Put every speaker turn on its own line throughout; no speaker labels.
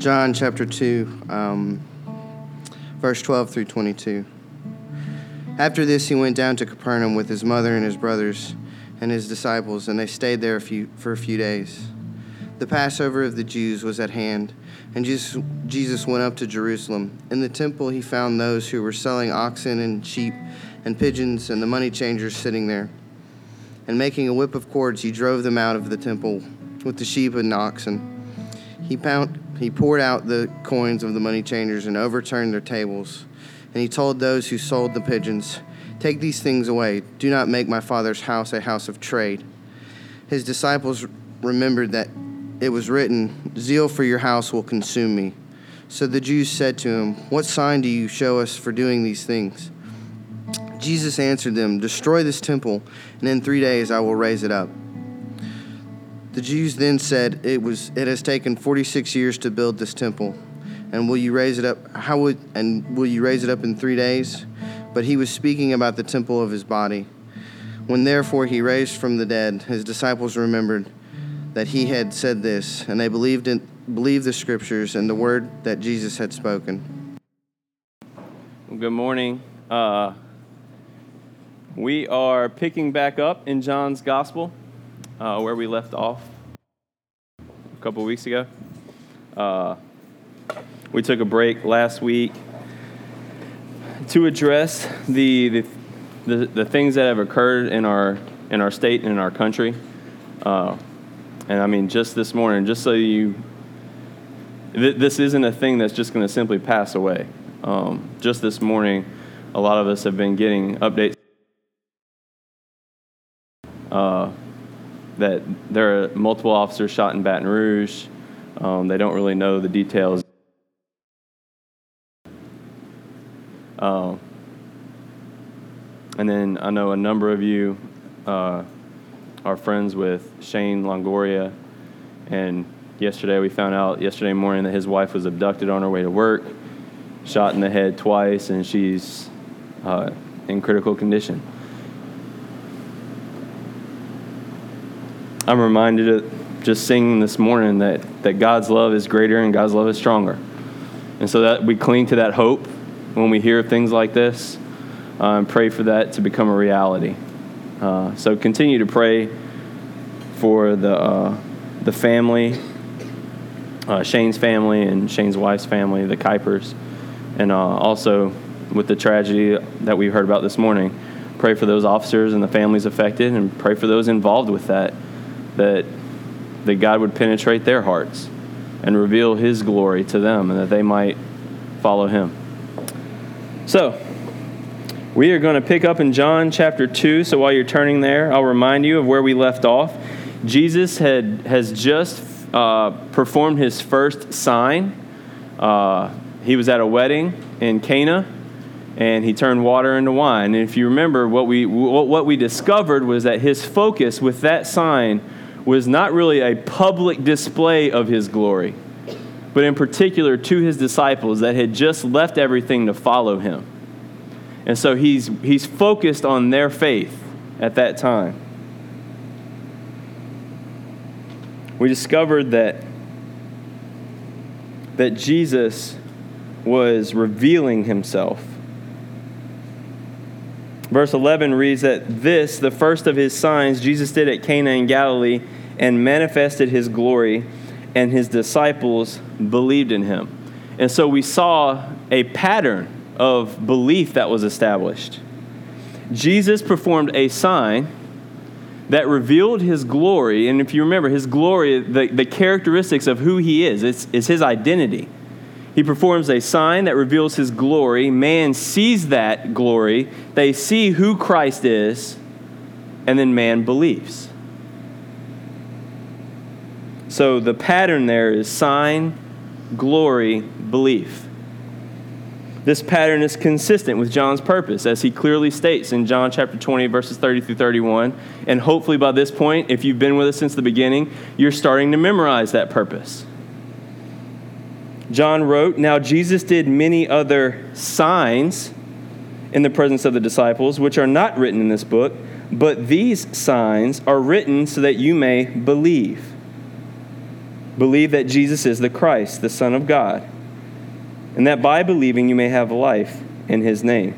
John chapter 2, um, verse 12 through 22. After this, he went down to Capernaum with his mother and his brothers and his disciples, and they stayed there a few, for a few days. The Passover of the Jews was at hand, and Jesus, Jesus went up to Jerusalem. In the temple, he found those who were selling oxen and sheep and pigeons, and the money changers sitting there. And making a whip of cords, he drove them out of the temple with the sheep and oxen. He, pound, he poured out the coins of the money changers and overturned their tables. And he told those who sold the pigeons, Take these things away. Do not make my father's house a house of trade. His disciples remembered that it was written, Zeal for your house will consume me. So the Jews said to him, What sign do you show us for doing these things? Jesus answered them, Destroy this temple, and in three days I will raise it up. The Jews then said, It was it has taken forty six years to build this temple, and will you raise it up how would and will you raise it up in three days? But he was speaking about the temple of his body. When therefore he raised from the dead, his disciples remembered that he had said this, and they believed in believed the scriptures and the word that Jesus had spoken.
Good morning. Uh, we are picking back up in John's Gospel, uh, where we left off a couple weeks ago. Uh, we took a break last week to address the, the, the, the, things that have occurred in our, in our state and in our country. Uh, and I mean, just this morning, just so you, th- this isn't a thing that's just going to simply pass away. Um, just this morning, a lot of us have been getting updates uh, that there are multiple officers shot in Baton Rouge. Um, they don't really know the details. Um, and then I know a number of you uh, are friends with Shane Longoria. And yesterday we found out, yesterday morning, that his wife was abducted on her way to work, shot in the head twice, and she's uh, in critical condition. I'm reminded of just singing this morning that, that God's love is greater and God's love is stronger. And so that we cling to that hope when we hear things like this uh, and pray for that to become a reality. Uh, so continue to pray for the, uh, the family, uh, Shane's family and Shane's wife's family, the Kuipers, and uh, also with the tragedy that we heard about this morning. Pray for those officers and the families affected, and pray for those involved with that, that, that God would penetrate their hearts and reveal His glory to them, and that they might follow Him. So, we are going to pick up in John chapter 2. So, while you're turning there, I'll remind you of where we left off. Jesus had, has just uh, performed his first sign. Uh, he was at a wedding in Cana, and he turned water into wine. And if you remember, what we, what we discovered was that his focus with that sign was not really a public display of his glory but in particular to his disciples that had just left everything to follow him. And so he's, he's focused on their faith at that time. We discovered that, that Jesus was revealing himself. Verse 11 reads that this, the first of his signs, Jesus did at Cana in Galilee and manifested his glory and his disciples believed in him. And so we saw a pattern of belief that was established. Jesus performed a sign that revealed his glory. And if you remember, his glory, the, the characteristics of who he is, it's, it's his identity. He performs a sign that reveals his glory. Man sees that glory, they see who Christ is, and then man believes. So the pattern there is sign, glory, belief. This pattern is consistent with John's purpose, as he clearly states in John chapter 20, verses 30 through 31. And hopefully, by this point, if you've been with us since the beginning, you're starting to memorize that purpose. John wrote, Now Jesus did many other signs in the presence of the disciples, which are not written in this book, but these signs are written so that you may believe Believe that Jesus is the Christ, the Son of God, and that by believing you may have life in his name.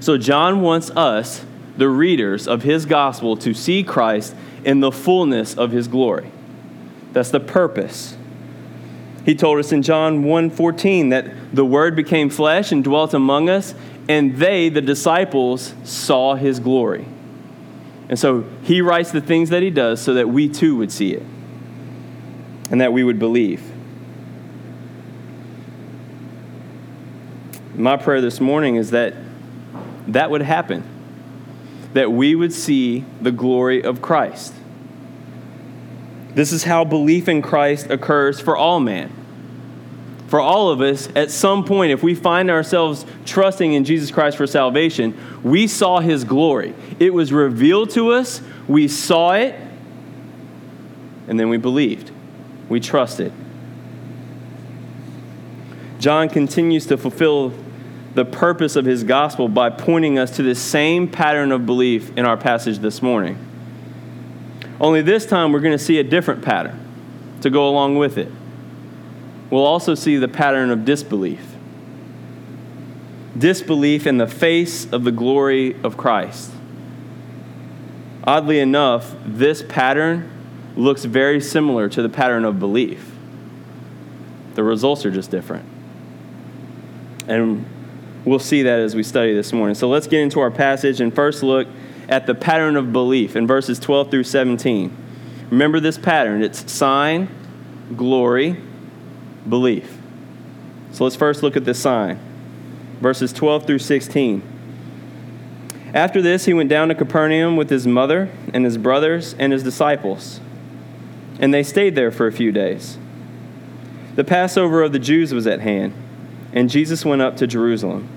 So, John wants us, the readers of his gospel, to see Christ in the fullness of his glory. That's the purpose. He told us in John 1:14 that the word became flesh and dwelt among us, and they, the disciples, saw his glory. And so he writes the things that he does so that we too would see it and that we would believe. My prayer this morning is that that would happen, that we would see the glory of Christ. This is how belief in Christ occurs for all man. For all of us, at some point, if we find ourselves trusting in Jesus Christ for salvation, we saw his glory. It was revealed to us, we saw it, and then we believed. We trusted. John continues to fulfill the purpose of his gospel by pointing us to the same pattern of belief in our passage this morning. Only this time we're going to see a different pattern to go along with it. We'll also see the pattern of disbelief. Disbelief in the face of the glory of Christ. Oddly enough, this pattern looks very similar to the pattern of belief. The results are just different. And we'll see that as we study this morning. So let's get into our passage and first look at the pattern of belief in verses 12 through 17. Remember this pattern it's sign, glory, belief. So let's first look at the sign. Verses 12 through 16. After this, he went down to Capernaum with his mother and his brothers and his disciples, and they stayed there for a few days. The Passover of the Jews was at hand, and Jesus went up to Jerusalem.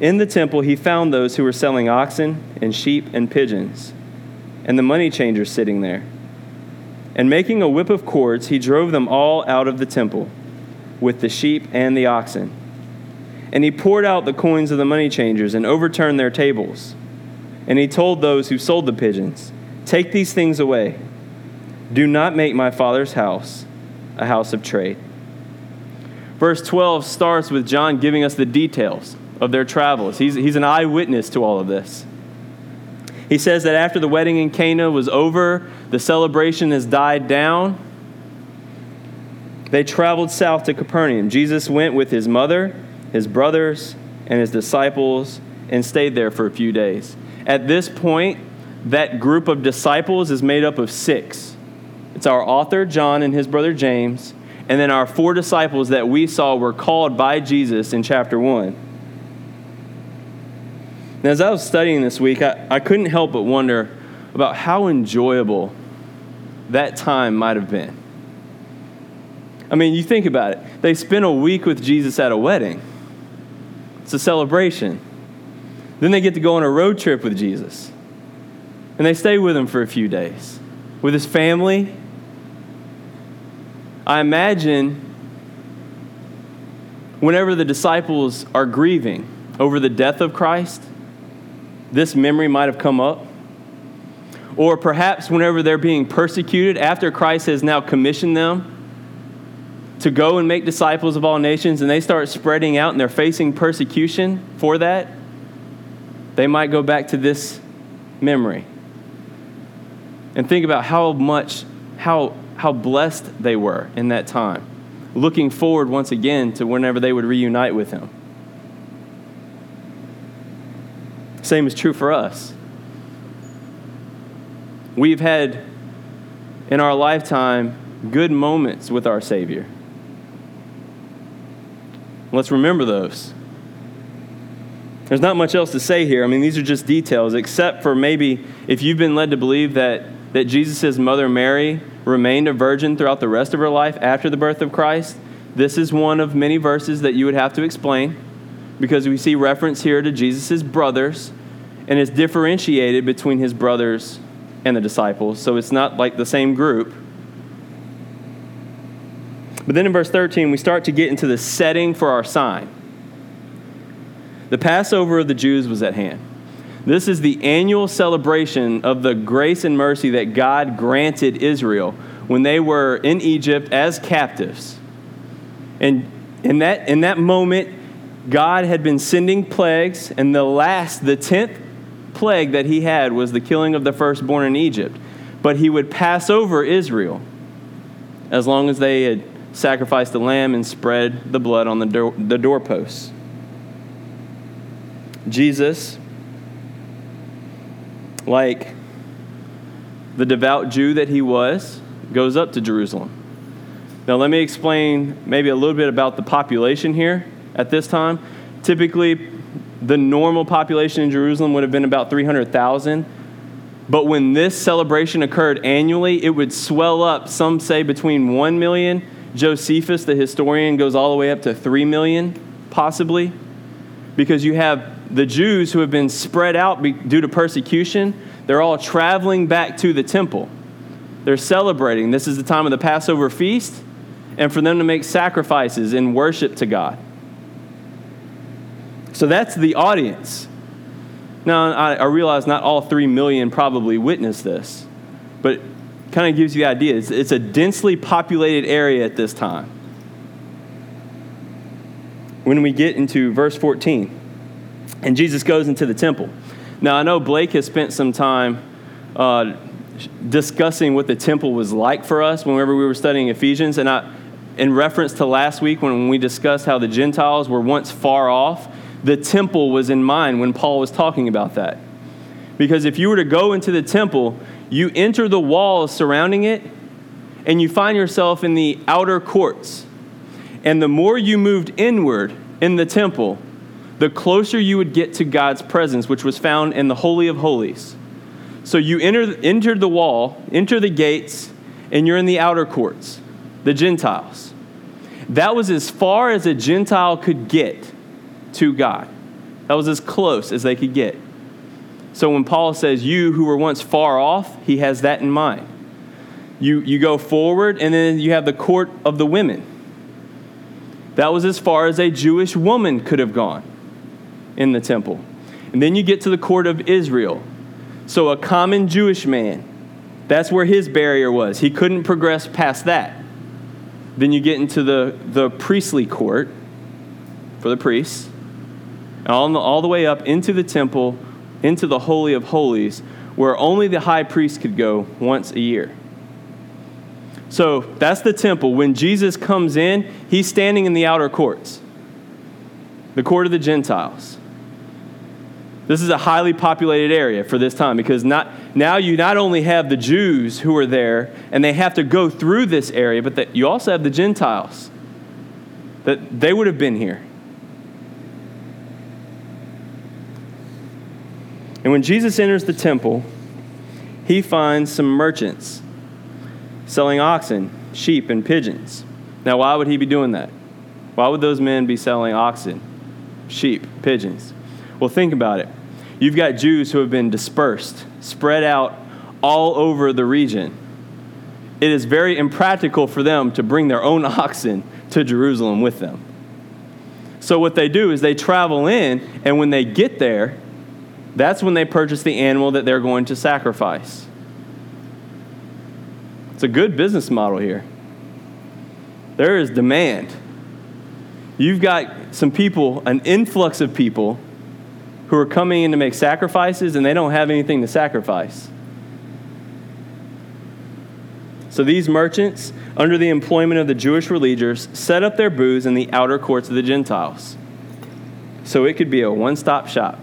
In the temple, he found those who were selling oxen and sheep and pigeons, and the money changers sitting there. And making a whip of cords, he drove them all out of the temple, with the sheep and the oxen. And he poured out the coins of the money changers and overturned their tables. And he told those who sold the pigeons, Take these things away. Do not make my father's house a house of trade. Verse 12 starts with John giving us the details of their travels. He's, he's an eyewitness to all of this. He says that after the wedding in Cana was over, the celebration has died down. They traveled south to Capernaum. Jesus went with his mother, his brothers, and his disciples and stayed there for a few days. At this point, that group of disciples is made up of six. It's our author, John, and his brother James, and then our four disciples that we saw were called by Jesus in chapter 1. And as I was studying this week, I, I couldn't help but wonder about how enjoyable that time might have been. I mean, you think about it. They spent a week with Jesus at a wedding, it's a celebration. Then they get to go on a road trip with Jesus. And they stay with him for a few days with his family. I imagine whenever the disciples are grieving over the death of Christ, this memory might have come up. Or perhaps whenever they're being persecuted after Christ has now commissioned them to go and make disciples of all nations and they start spreading out and they're facing persecution for that, they might go back to this memory and think about how much, how, how blessed they were in that time, looking forward once again to whenever they would reunite with Him. Same is true for us. We've had in our lifetime good moments with our Savior. Let's remember those. There's not much else to say here. I mean, these are just details, except for maybe if you've been led to believe that, that Jesus' mother Mary remained a virgin throughout the rest of her life after the birth of Christ. This is one of many verses that you would have to explain because we see reference here to Jesus' brothers, and it's differentiated between his brothers and the disciples. So it's not like the same group. But then in verse 13, we start to get into the setting for our sign. The Passover of the Jews was at hand. This is the annual celebration of the grace and mercy that God granted Israel when they were in Egypt as captives. And in that, in that moment, God had been sending plagues, and the last, the tenth plague that he had was the killing of the firstborn in Egypt. But he would pass over Israel as long as they had sacrificed the lamb and spread the blood on the, door, the doorposts. Jesus, like the devout Jew that he was, goes up to Jerusalem. Now, let me explain maybe a little bit about the population here at this time. Typically, the normal population in Jerusalem would have been about 300,000. But when this celebration occurred annually, it would swell up, some say between 1 million. Josephus, the historian, goes all the way up to 3 million, possibly, because you have the Jews who have been spread out due to persecution. They're all traveling back to the temple. They're celebrating. This is the time of the Passover feast, and for them to make sacrifices and worship to God. So that's the audience. Now, I, I realize not all 3 million probably witnessed this, but kind of gives you the idea. It's, it's a densely populated area at this time. When we get into verse 14, and Jesus goes into the temple. Now, I know Blake has spent some time uh, discussing what the temple was like for us whenever we were studying Ephesians, and I, in reference to last week when we discussed how the Gentiles were once far off the temple was in mind when Paul was talking about that. Because if you were to go into the temple, you enter the walls surrounding it, and you find yourself in the outer courts. And the more you moved inward in the temple, the closer you would get to God's presence, which was found in the Holy of Holies. So you enter, enter the wall, enter the gates, and you're in the outer courts, the Gentiles. That was as far as a Gentile could get to God. That was as close as they could get. So when Paul says, You who were once far off, he has that in mind. You, you go forward, and then you have the court of the women. That was as far as a Jewish woman could have gone in the temple. And then you get to the court of Israel. So a common Jewish man, that's where his barrier was. He couldn't progress past that. Then you get into the, the priestly court for the priests all the, all the way up into the temple, into the Holy of Holies, where only the high priest could go once a year. So that's the temple. When Jesus comes in, he's standing in the outer courts, the court of the Gentiles. This is a highly populated area for this time because not, now you not only have the Jews who are there and they have to go through this area, but that you also have the Gentiles that they would have been here. And when Jesus enters the temple, he finds some merchants selling oxen, sheep, and pigeons. Now, why would he be doing that? Why would those men be selling oxen, sheep, pigeons? Well, think about it. You've got Jews who have been dispersed, spread out all over the region. It is very impractical for them to bring their own oxen to Jerusalem with them. So, what they do is they travel in, and when they get there, that's when they purchase the animal that they're going to sacrifice. It's a good business model here. There is demand. You've got some people, an influx of people who are coming in to make sacrifices and they don't have anything to sacrifice. So these merchants, under the employment of the Jewish religious, set up their booths in the outer courts of the Gentiles. So it could be a one stop shop.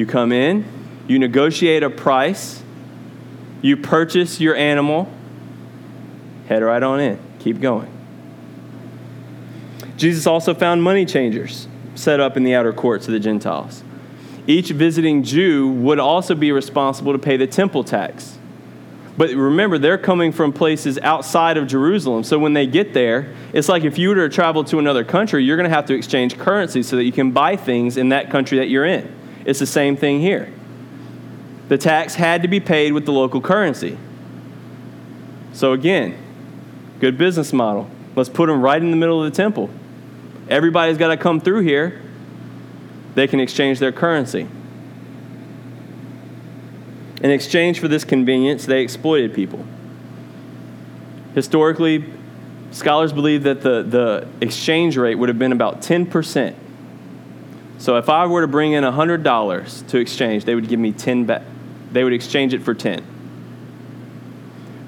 You come in, you negotiate a price, you purchase your animal, head right on in, keep going. Jesus also found money changers set up in the outer courts of the Gentiles. Each visiting Jew would also be responsible to pay the temple tax. But remember, they're coming from places outside of Jerusalem. So when they get there, it's like if you were to travel to another country, you're going to have to exchange currency so that you can buy things in that country that you're in. It's the same thing here. The tax had to be paid with the local currency. So, again, good business model. Let's put them right in the middle of the temple. Everybody's got to come through here. They can exchange their currency. In exchange for this convenience, they exploited people. Historically, scholars believe that the, the exchange rate would have been about 10%. So if I were to bring in $100 to exchange, they would give me 10 back. They would exchange it for 10.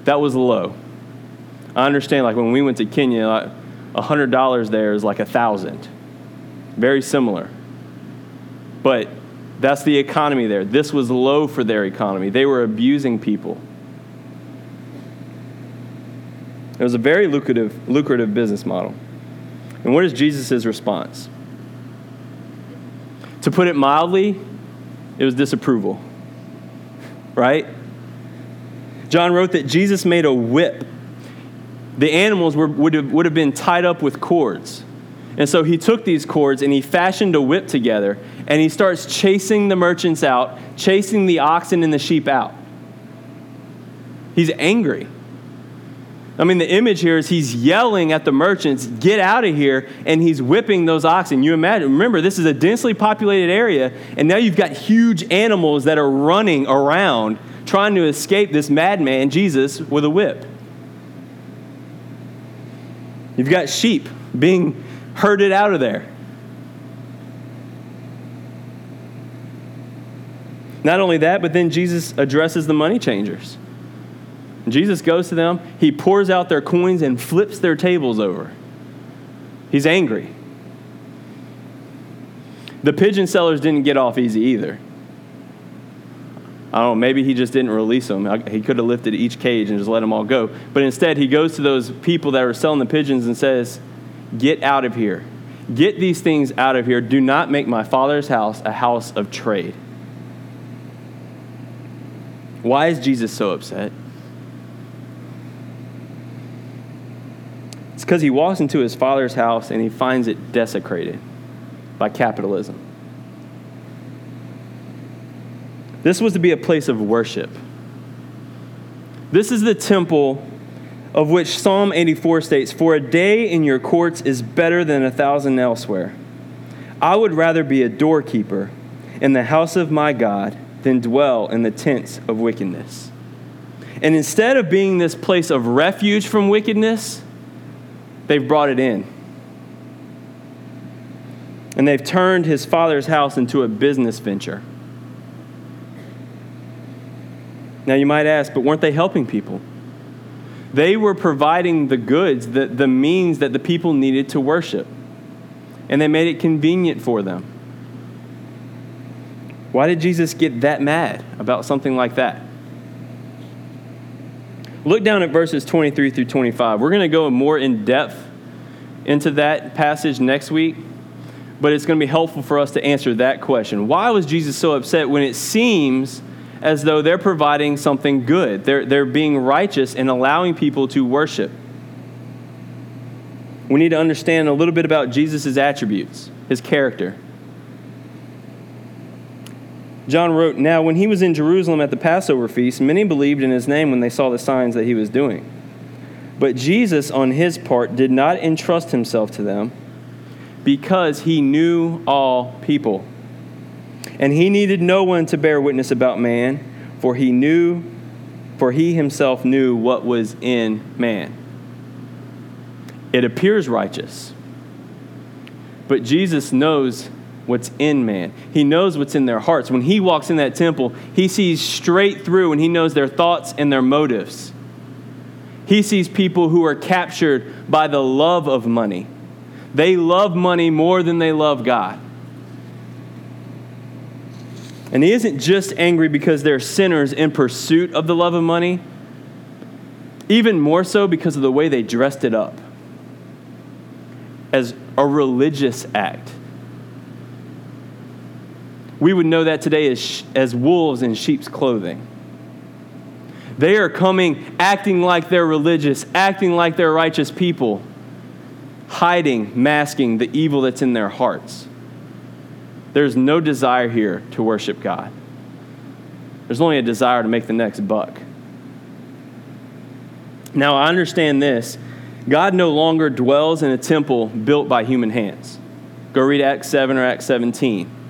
That was low. I understand, like when we went to Kenya, like $100 there is like a 1000 Very similar. But that's the economy there. This was low for their economy. They were abusing people. It was a very lucrative, lucrative business model. And what is Jesus' response? To put it mildly, it was disapproval. Right? John wrote that Jesus made a whip. The animals were, would, have, would have been tied up with cords. And so he took these cords and he fashioned a whip together and he starts chasing the merchants out, chasing the oxen and the sheep out. He's angry. I mean, the image here is he's yelling at the merchants, get out of here, and he's whipping those oxen. You imagine, remember, this is a densely populated area, and now you've got huge animals that are running around trying to escape this madman, Jesus, with a whip. You've got sheep being herded out of there. Not only that, but then Jesus addresses the money changers. Jesus goes to them, he pours out their coins and flips their tables over. He's angry. The pigeon sellers didn't get off easy either. I don't know, maybe he just didn't release them. He could have lifted each cage and just let them all go. But instead, he goes to those people that were selling the pigeons and says, Get out of here. Get these things out of here. Do not make my father's house a house of trade. Why is Jesus so upset? It's because he walks into his father's house and he finds it desecrated by capitalism. This was to be a place of worship. This is the temple of which Psalm 84 states For a day in your courts is better than a thousand elsewhere. I would rather be a doorkeeper in the house of my God than dwell in the tents of wickedness. And instead of being this place of refuge from wickedness, they've brought it in. And they've turned his father's house into a business venture. Now you might ask, but weren't they helping people? They were providing the goods, the, the means that the people needed to worship. And they made it convenient for them. Why did Jesus get that mad about something like that? Look down at verses 23 through 25. We're going to go more in depth into that passage next week, but it's going to be helpful for us to answer that question. Why was Jesus so upset when it seems as though they're providing something good? They're, they're being righteous and allowing people to worship. We need to understand a little bit about Jesus' attributes, his character. John wrote, Now, when he was in Jerusalem at the Passover feast, many believed in his name when they saw the signs that he was doing. But Jesus, on his part, did not entrust himself to them because he knew all people. And he needed no one to bear witness about man, for he knew, for he himself knew what was in man. It appears righteous, but Jesus knows what's in man. He knows what's in their hearts. When he walks in that temple, he sees straight through and he knows their thoughts and their motives. He sees people who are captured by the love of money. They love money more than they love God. And he isn't just angry because they're sinners in pursuit of the love of money, even more so because of the way they dressed it up as a religious act we would know that today as, as wolves in sheep's clothing. They are coming acting like they're religious, acting like they're righteous people, hiding, masking the evil that's in their hearts. There's no desire here to worship God. There's only a desire to make the next buck. Now, I understand this God no longer dwells in a temple built by human hands. Go read Acts 7 or Acts 17.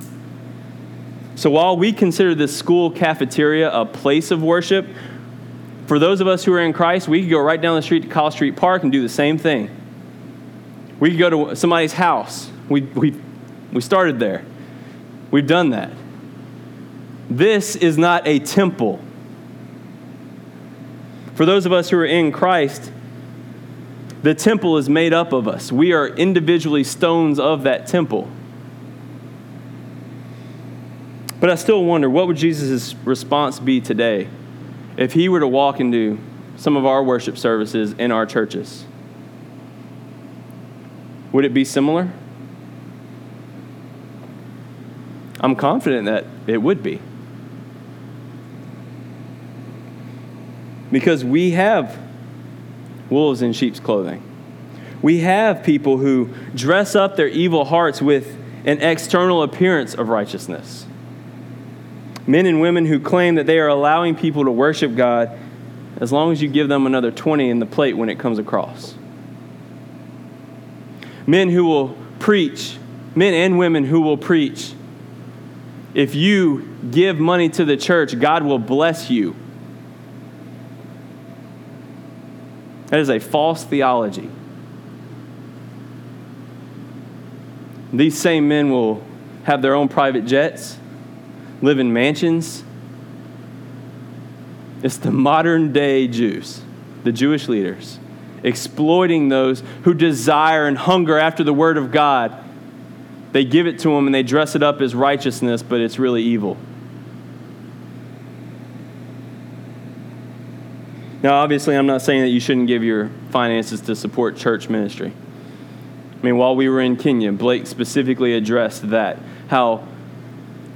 So while we consider this school cafeteria a place of worship, For those of us who are in Christ, we could go right down the street to College Street Park and do the same thing. We could go to somebody's house. We, we, we started there. We've done that. This is not a temple. For those of us who are in Christ, the temple is made up of us. We are individually stones of that temple. But I still wonder what would Jesus' response be today if he were to walk into some of our worship services in our churches? Would it be similar? I'm confident that it would be. Because we have wolves in sheep's clothing. We have people who dress up their evil hearts with an external appearance of righteousness men and women who claim that they are allowing people to worship God as long as you give them another 20 in the plate when it comes across. Men who will preach, men and women who will preach. If you give money to the church, God will bless you. That is a false theology. These same men will have their own private jets live in mansions. It's the modern day Jews, the Jewish leaders, exploiting those who desire and hunger after the Word of God. They give it to them and they dress it up as righteousness, but it's really evil. Now, obviously, I'm not saying that you shouldn't give your finances to support church ministry. I mean, while we were in Kenya, Blake specifically addressed that how,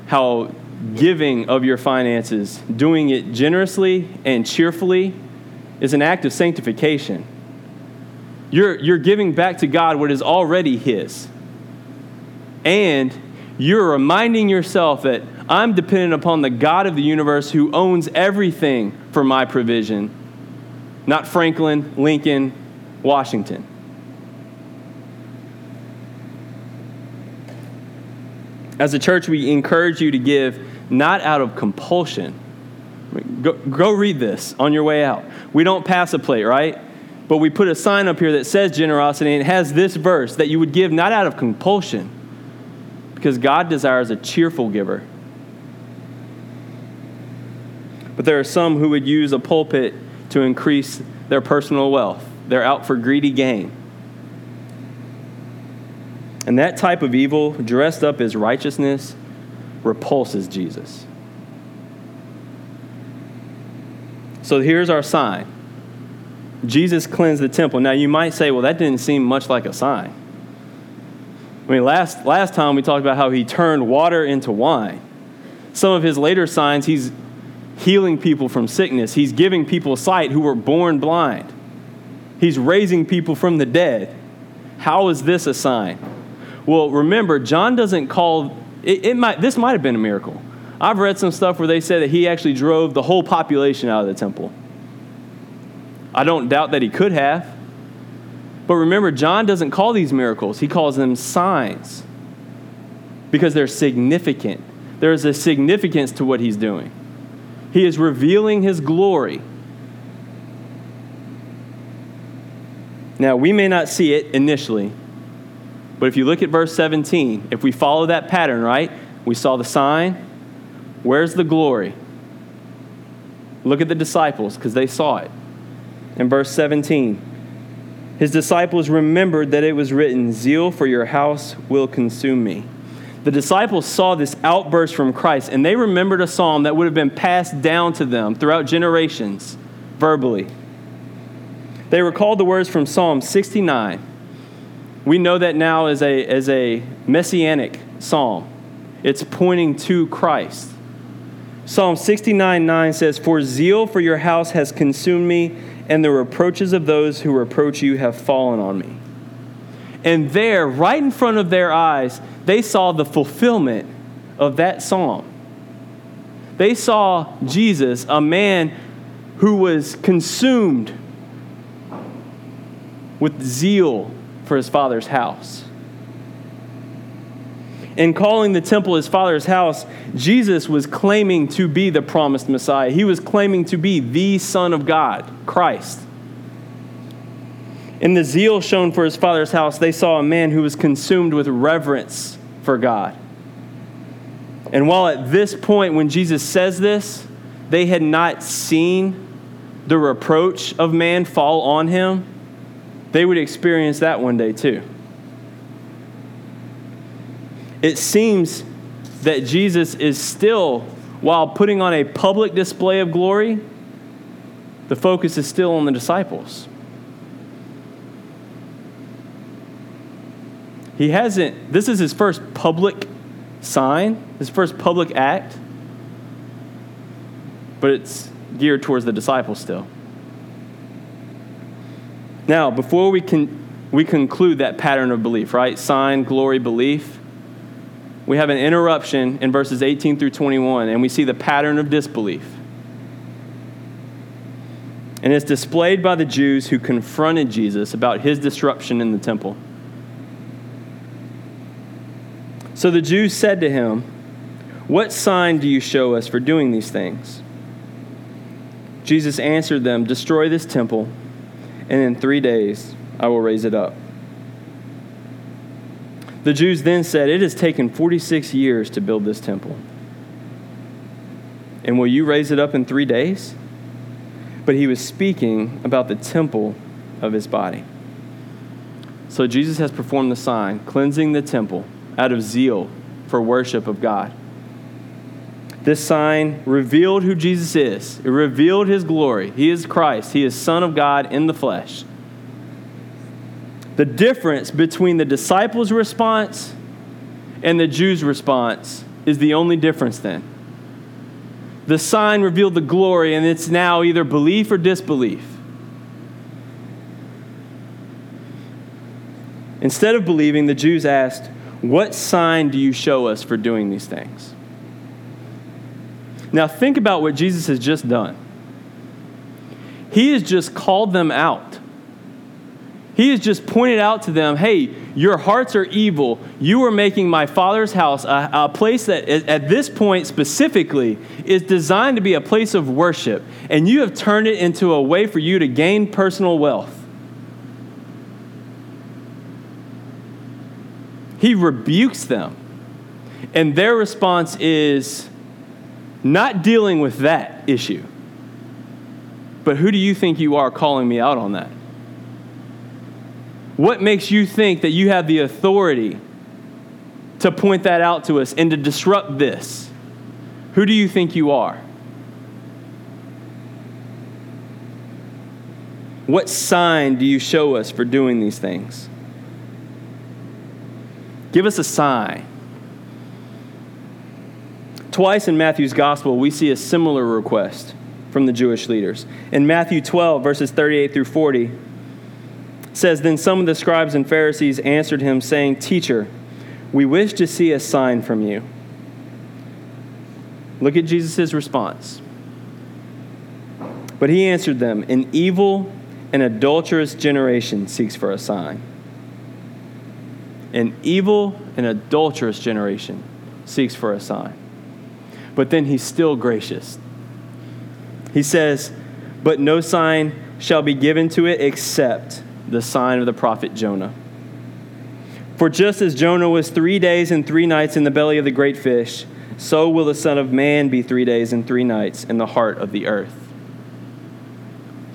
how giving of your finances, doing it generously and cheerfully, is an act of sanctification. You're, you're giving back to God what is already His. And you're reminding yourself that I'm dependent upon the God of the universe who owns everything for my provision, not Franklin, Lincoln, Washington. As a church, we encourage you to give not out of compulsion. Go, go read this on your way out. We don't pass a plate, right? But we put a sign up here that says generosity, and it has this verse that you would give not out of compulsion, because God desires a cheerful giver. But there are some who would use a pulpit to increase their personal wealth. They're out for greedy gain. And that type of evil, dressed up as righteousness, repulses Jesus. So here's our sign Jesus cleansed the temple. Now you might say, well, that didn't seem much like a sign. I mean, last, last time we talked about how he turned water into wine. Some of his later signs, he's healing people from sickness, he's giving people sight who were born blind, he's raising people from the dead. How is this a sign? Well, remember, John doesn't call it, it might this might have been a miracle. I've read some stuff where they say that he actually drove the whole population out of the temple. I don't doubt that he could have. But remember, John doesn't call these miracles, he calls them signs because they're significant. There is a significance to what he's doing. He is revealing his glory. Now, we may not see it initially, but if you look at verse 17, if we follow that pattern, right? We saw the sign. Where's the glory? Look at the disciples because they saw it. In verse 17, his disciples remembered that it was written, Zeal for your house will consume me. The disciples saw this outburst from Christ and they remembered a psalm that would have been passed down to them throughout generations verbally. They recalled the words from Psalm 69 we know that now as a, as a messianic psalm. It's pointing to Christ. Psalm 69 9 says, For zeal for your house has consumed me, and the reproaches of those who reproach you have fallen on me. And there, right in front of their eyes, they saw the fulfillment of that psalm. They saw Jesus, a man who was consumed with zeal for his father's house. In calling the temple his father's house, Jesus was claiming to be the promised Messiah. He was claiming to be the Son of God, Christ. In the zeal shown for his father's house, they saw a man who was consumed with reverence for God. And while at this point, when Jesus says this, they had not seen the reproach of man fall on him, they would experience that one day too. It seems that Jesus is still, while putting on a public display of glory, the focus is still on the disciples. He hasn't, this is his first public sign, his first public act, but it's geared towards the disciples still. Now, before we can we conclude that pattern of belief, right? Sign, glory, belief. We have an interruption in verses 18 through 21, and we see the pattern of disbelief. And it's displayed by the Jews who confronted Jesus about his disruption in the temple. So the Jews said to him, What sign do you show us for doing these things? Jesus answered them, Destroy this temple, and in three days I will raise it up. The Jews then said, It has taken 46 years to build this temple. And will you raise it up in three days? But he was speaking about the temple of his body. So Jesus has performed the sign, cleansing the temple out of zeal for worship of God. This sign revealed who Jesus is. It revealed his glory. He is Christ. He is Son of God in the flesh. The difference between the disciples' response and the Jews' response is the only difference then. The sign revealed the glory, and it's now either belief or disbelief. Instead of believing, the Jews asked, what sign do you show us for doing these things? Now, think about what Jesus has just done. He has just called them out. He has just pointed out to them, hey, your hearts are evil. You are making my Father's house a, a, place that, at this point specifically, is designed to be a place of worship, and you have turned it into a way for you to gain personal wealth. He rebukes them. And their response is not dealing with that issue. But who do you think you are calling me out on that? What makes you think that you have the authority to point that out to us and to disrupt this? Who do you think you are? What sign do you show us for doing these things? Give us a sign. Twice in Matthew's gospel, we see a similar request from the Jewish leaders. In Matthew 12, verses 38 through 40, says, Then some of the scribes and Pharisees answered him, saying, Teacher, we wish to see a sign from you. Look at Jesus' response. But he answered them, An evil and adulterous generation seeks for a sign an evil and adulterous generation seeks for a sign. But then he's still gracious. He says, But no sign shall be given to it except the sign of the prophet Jonah. For just as Jonah was three days and three nights in the belly of the great fish, so will the Son of Man be three days and three nights in the heart of the earth.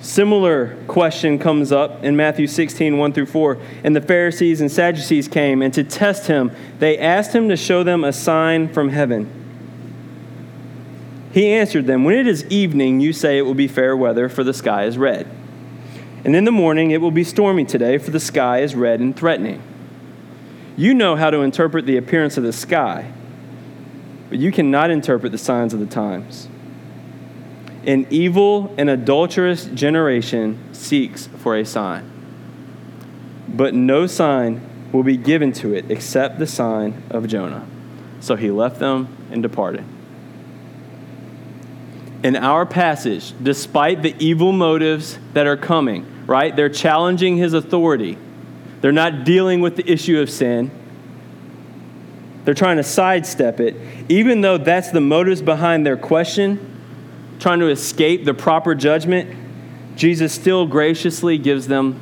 Similar question comes up in Matthew 16, 1 through 4. And the Pharisees and Sadducees came, and to test him, they asked him to show them a sign from heaven. He answered them, When it is evening, you say it will be fair weather, for the sky is red. And in the morning, it will be stormy today, for the sky is red and threatening. You know how to interpret the appearance of the sky, but you cannot interpret the signs of the times. An evil and adulterous generation seeks for a sign, but no sign will be given to it except the sign of Jonah. So he left them and departed. In our passage, despite the evil motives that are coming, right? They're challenging his authority. They're not dealing with the issue of sin. They're trying to sidestep it, even though that's the motives behind their question, trying to escape the proper judgment. Jesus still graciously gives them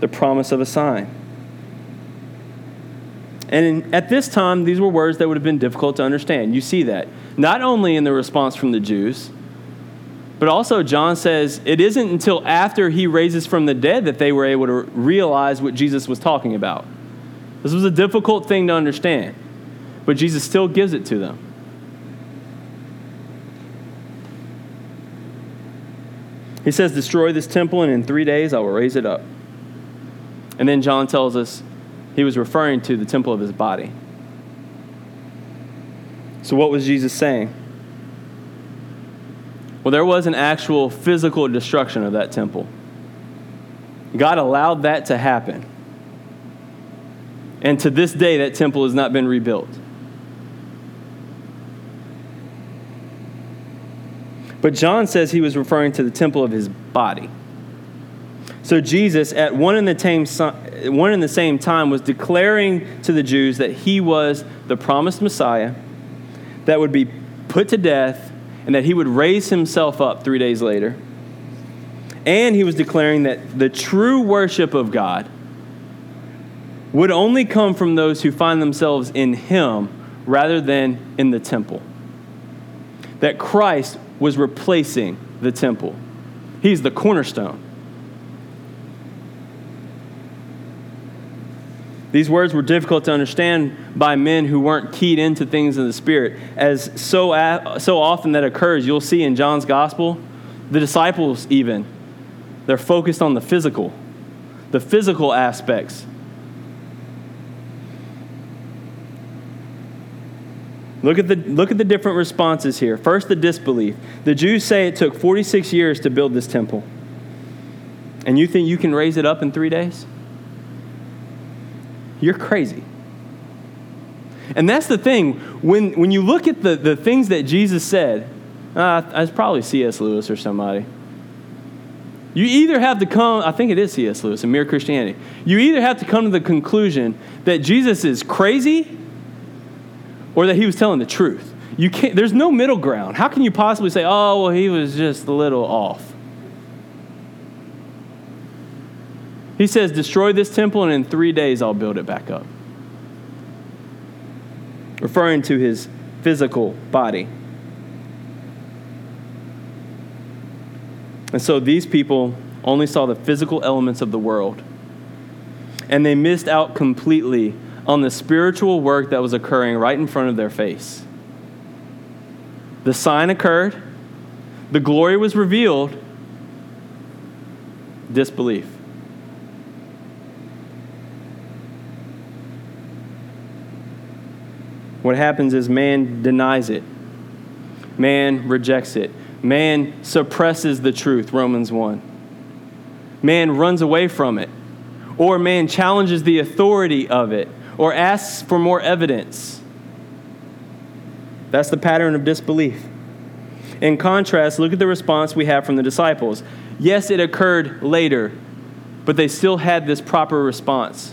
the promise of a sign. And at this time, these were words that would have been difficult to understand. You see that. Not only in the response from the Jews, but also, John says it isn't until after he raises from the dead that they were able to realize what Jesus was talking about. This was a difficult thing to understand, but Jesus still gives it to them. He says, Destroy this temple, and in three days I will raise it up. And then John tells us he was referring to the temple of his body. So, what was Jesus saying? Well, there was an actual physical destruction of that temple. God allowed that to happen. And to this day, that temple has not been rebuilt. But John says he was referring to the temple of his body. So Jesus, at one and the same, one and the same time, was declaring to the Jews that he was the promised Messiah that would be put to death and that he would raise himself up three days later. And he was declaring that the true worship of God would only come from those who find themselves in him rather than in the temple. That Christ was replacing the temple, he's the cornerstone. These words were difficult to understand by men who weren't keyed into things in the Spirit. As so, so often that occurs, you'll see in John's gospel, the disciples even, they're focused on the physical, the physical aspects. Look at, the, look at the different responses here. First, the disbelief. The Jews say it took 46 years to build this temple. And you think you can raise it up in three days? You're crazy. And that's the thing. When, when you look at the, the things that Jesus said, uh, it's probably C.S. Lewis or somebody. You either have to come, I think it is C.S. Lewis in Mere Christianity. You either have to come to the conclusion that Jesus is crazy or that he was telling the truth. You can't, there's no middle ground. How can you possibly say, oh, well, he was just a little off? He says, Destroy this temple, and in three days I'll build it back up. Referring to his physical body. And so these people only saw the physical elements of the world. And they missed out completely on the spiritual work that was occurring right in front of their face. The sign occurred, the glory was revealed, disbelief. What happens is man denies it, man rejects it, man suppresses the truth, Romans 1. Man runs away from it, or man challenges the authority of it, or asks for more evidence. That's the pattern of disbelief. In contrast, look at the response we have from the disciples. Yes, it occurred later, but they still had this proper response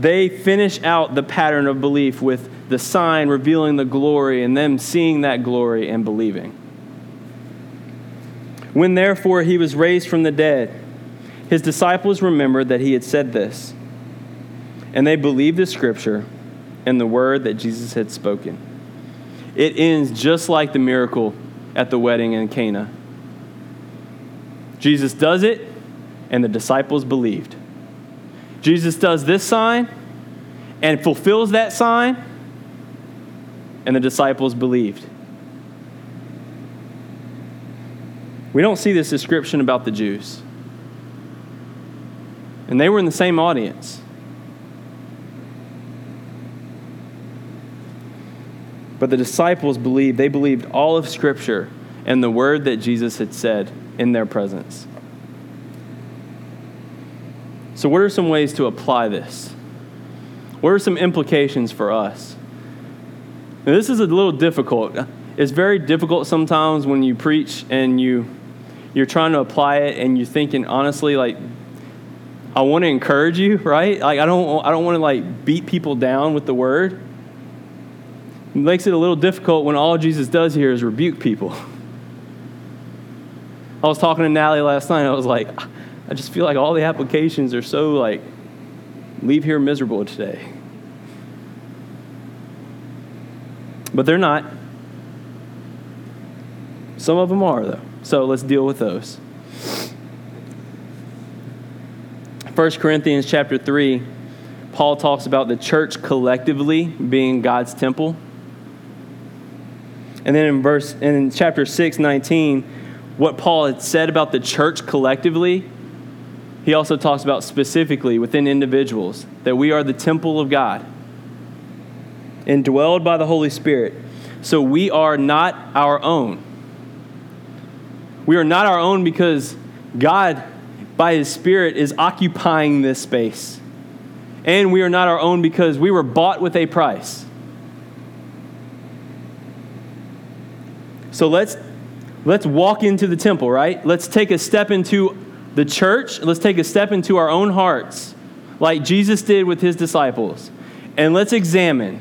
they finish out the pattern of belief with the sign revealing the glory and them seeing that glory and believing. When therefore he was raised from the dead, his disciples remembered that he had said this, and they believed the scripture and the word that Jesus had spoken. It ends just like the miracle at the wedding in Cana. Jesus does it, and the disciples believed. Jesus does this sign and fulfills that sign, and the disciples believed. We don't see this description about the Jews. And they were in the same audience. But the disciples believed, they believed all of Scripture and the word that Jesus had said in their presence. So, what are some ways to apply this? What are some implications for us? Now, this is a little difficult. It's very difficult sometimes when you preach and you you're trying to apply it and you're thinking honestly like I want to encourage you, right? Like I don't I don't want to like beat people down with the word. It makes it a little difficult when all Jesus does here is rebuke people. I was talking to Natalie last night. I was like, I just feel like all the applications are so like, leave here miserable today. But they're not. Some of them are, though. So let's deal with those. 1 Corinthians chapter 3, Paul talks about the church collectively being God's temple. And then in verse and in chapter 6, 19, what Paul had said about the church collectively, he also talks about specifically within individuals that we are the temple of God, indwelled by the Holy Spirit. So we are not our own. We are not our own because God, by His Spirit, is occupying this space. And we are not our own because we were bought with a price. So let's let's walk into the temple, right? Let's take a step into the church. Let's take a step into our own hearts, like Jesus did with his disciples. And let's examine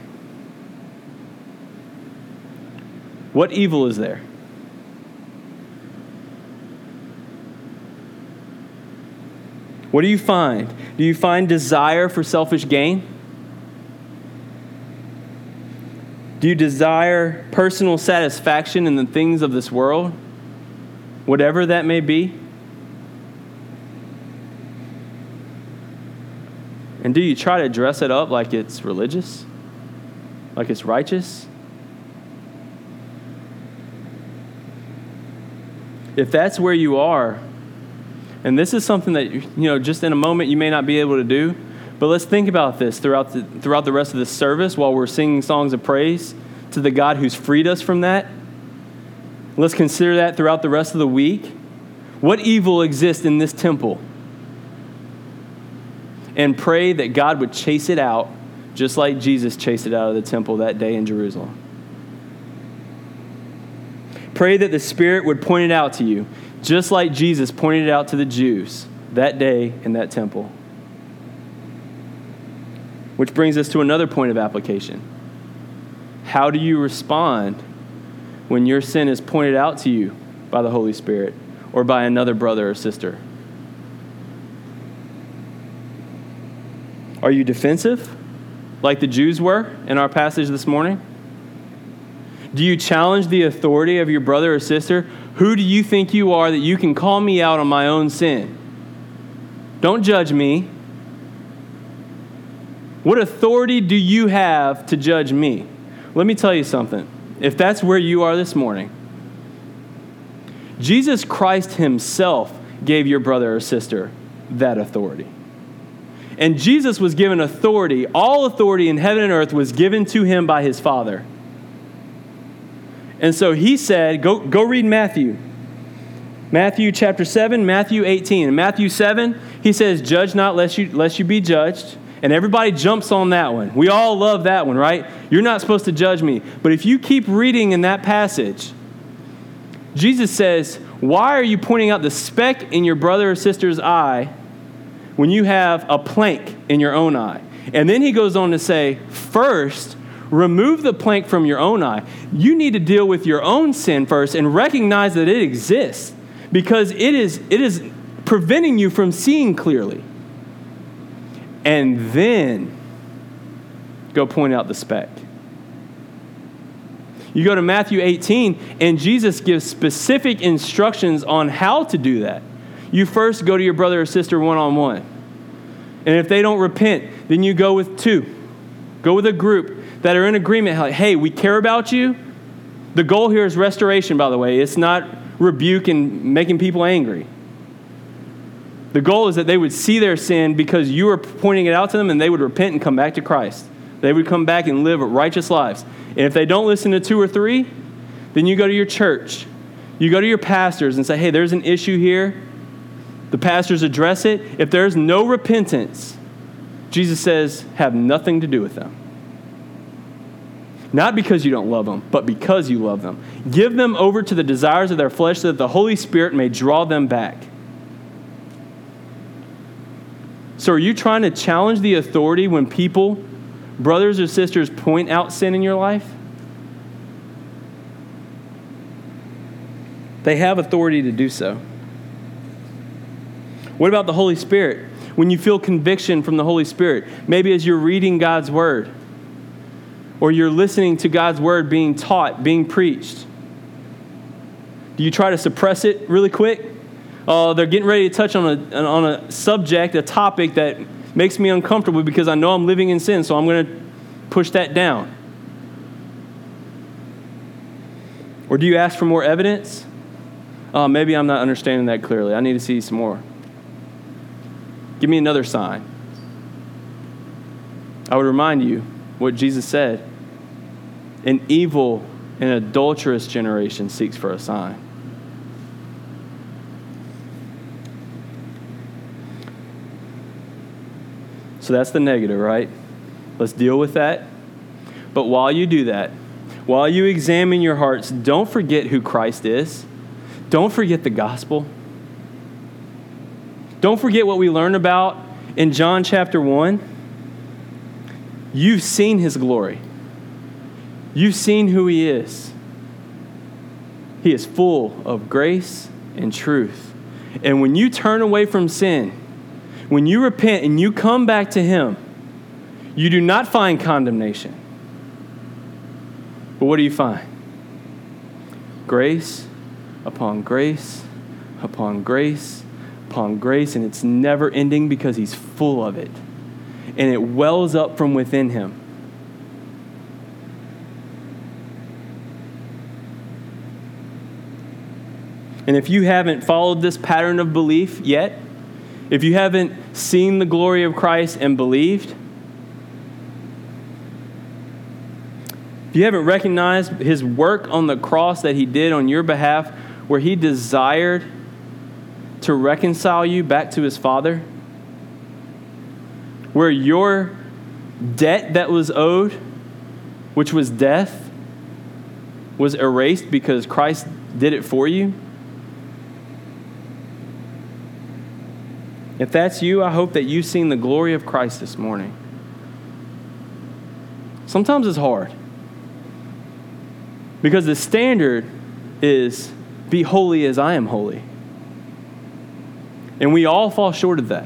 what evil is there? What do you find? Do you find desire for selfish gain? Do you desire personal satisfaction in the things of this world? Whatever that may be? And do you try to dress it up like it's religious? Like it's righteous? If that's where you are, and this is something that, you know, just in a moment you may not be able to do, but let's think about this throughout the, throughout the rest of this service while we're singing songs of praise to the God who's freed us from that. Let's consider that throughout the rest of the week. What evil exists in this temple? And pray that God would chase it out, just like Jesus chased it out of the temple that day in Jerusalem. Pray that the Spirit would point it out to you, just like Jesus pointed it out to the Jews that day in that temple. Which brings us to another point of application. How do you respond when your sin is pointed out to you by the Holy Spirit or by another brother or sister? Are you defensive, like the Jews were in our passage this morning? Do you challenge the authority of your brother or sister? Who do you think you are that you can call me out on my own sin? Don't judge me. What authority do you have to judge me? Let me tell you something. If that's where you are this morning, Jesus Christ Himself gave your brother or sister that authority. And Jesus was given authority. All authority in heaven and earth was given to him by his Father. And so he said, go, go read Matthew. Matthew chapter 7, Matthew 18. In Matthew 7, he says, Judge not lest you, lest you be judged. And everybody jumps on that one. We all love that one, right? You're not supposed to judge me. But if you keep reading in that passage, Jesus says, Why are you pointing out the speck in your brother or sister's eye when you have a plank in your own eye? And then he goes on to say, First, remove the plank from your own eye. You need to deal with your own sin first and recognize that it exists because it is, it is preventing you from seeing clearly and then go point out the speck. You go to Matthew 18, and Jesus gives specific instructions on how to do that. You first go to your brother or sister one on one. And if they don't repent, then you go with two. Go with a group that are in agreement. Like, hey, we care about you. The goal here is restoration, by the way. It's not rebuke and making people angry. The goal is that they would see their sin because you were pointing it out to them and they would repent and come back to Christ. They would come back and live righteous lives. And if they don't listen to two or three, then you go to your church. You go to your pastors and say, hey, there's an issue here. The pastors address it. If there's no repentance, Jesus says, have nothing to do with them. Not because you don't love them, but because you love them. Give them over to the desires of their flesh so that the Holy Spirit may draw them back. So, are you trying to challenge the authority when people, brothers or sisters, point out sin in your life? They have authority to do so. What about the Holy Spirit? When you feel conviction from the Holy Spirit, maybe as you're reading God's Word, or you're listening to God's Word being taught, being preached, do you try to suppress it really quick? Uh, they're getting ready to touch on a, on a subject, a topic that makes me uncomfortable because I know I'm living in sin, so I'm going to push that down. Or do you ask for more evidence? Uh, maybe I'm not understanding that clearly. I need to see some more. Give me another sign. I would remind you what Jesus said an evil and adulterous generation seeks for a sign. So that's the negative, right? Let's deal with that. But while you do that, while you examine your hearts, don't forget who Christ is. Don't forget the gospel. Don't forget what we learned about in John chapter 1. You've seen his glory, you've seen who he is. He is full of grace and truth. And when you turn away from sin, when you repent and you come back to Him, you do not find condemnation. But what do you find? Grace upon grace upon grace upon grace, and it's never ending because He's full of it. And it wells up from within Him. And if you haven't followed this pattern of belief yet, if you haven't seen the glory of Christ and believed, if you haven't recognized his work on the cross that he did on your behalf, where he desired to reconcile you back to his Father, where your debt that was owed, which was death, was erased because Christ did it for you. If that's you, I hope that you've seen the glory of Christ this morning. Sometimes it's hard because the standard is be holy as I am holy. And we all fall short of that.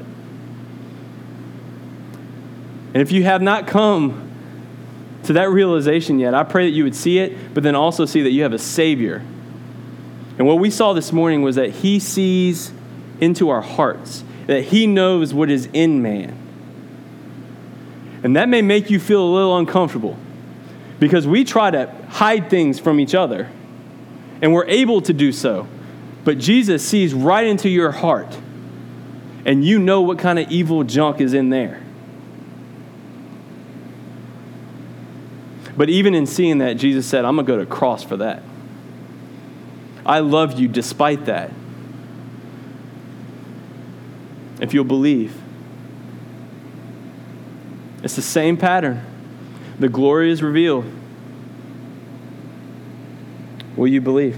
And if you have not come to that realization yet, I pray that you would see it, but then also see that you have a Savior. And what we saw this morning was that He sees into our hearts that He knows what is in man. And that may make you feel a little uncomfortable because we try to hide things from each other, and we're able to do so. But Jesus sees right into your heart, and you know what kind of evil junk is in there. But even in seeing that, Jesus said, I'm going to go to cross for that. I love you despite that if you'll believe. It's the same pattern. The glory is revealed. Will you believe?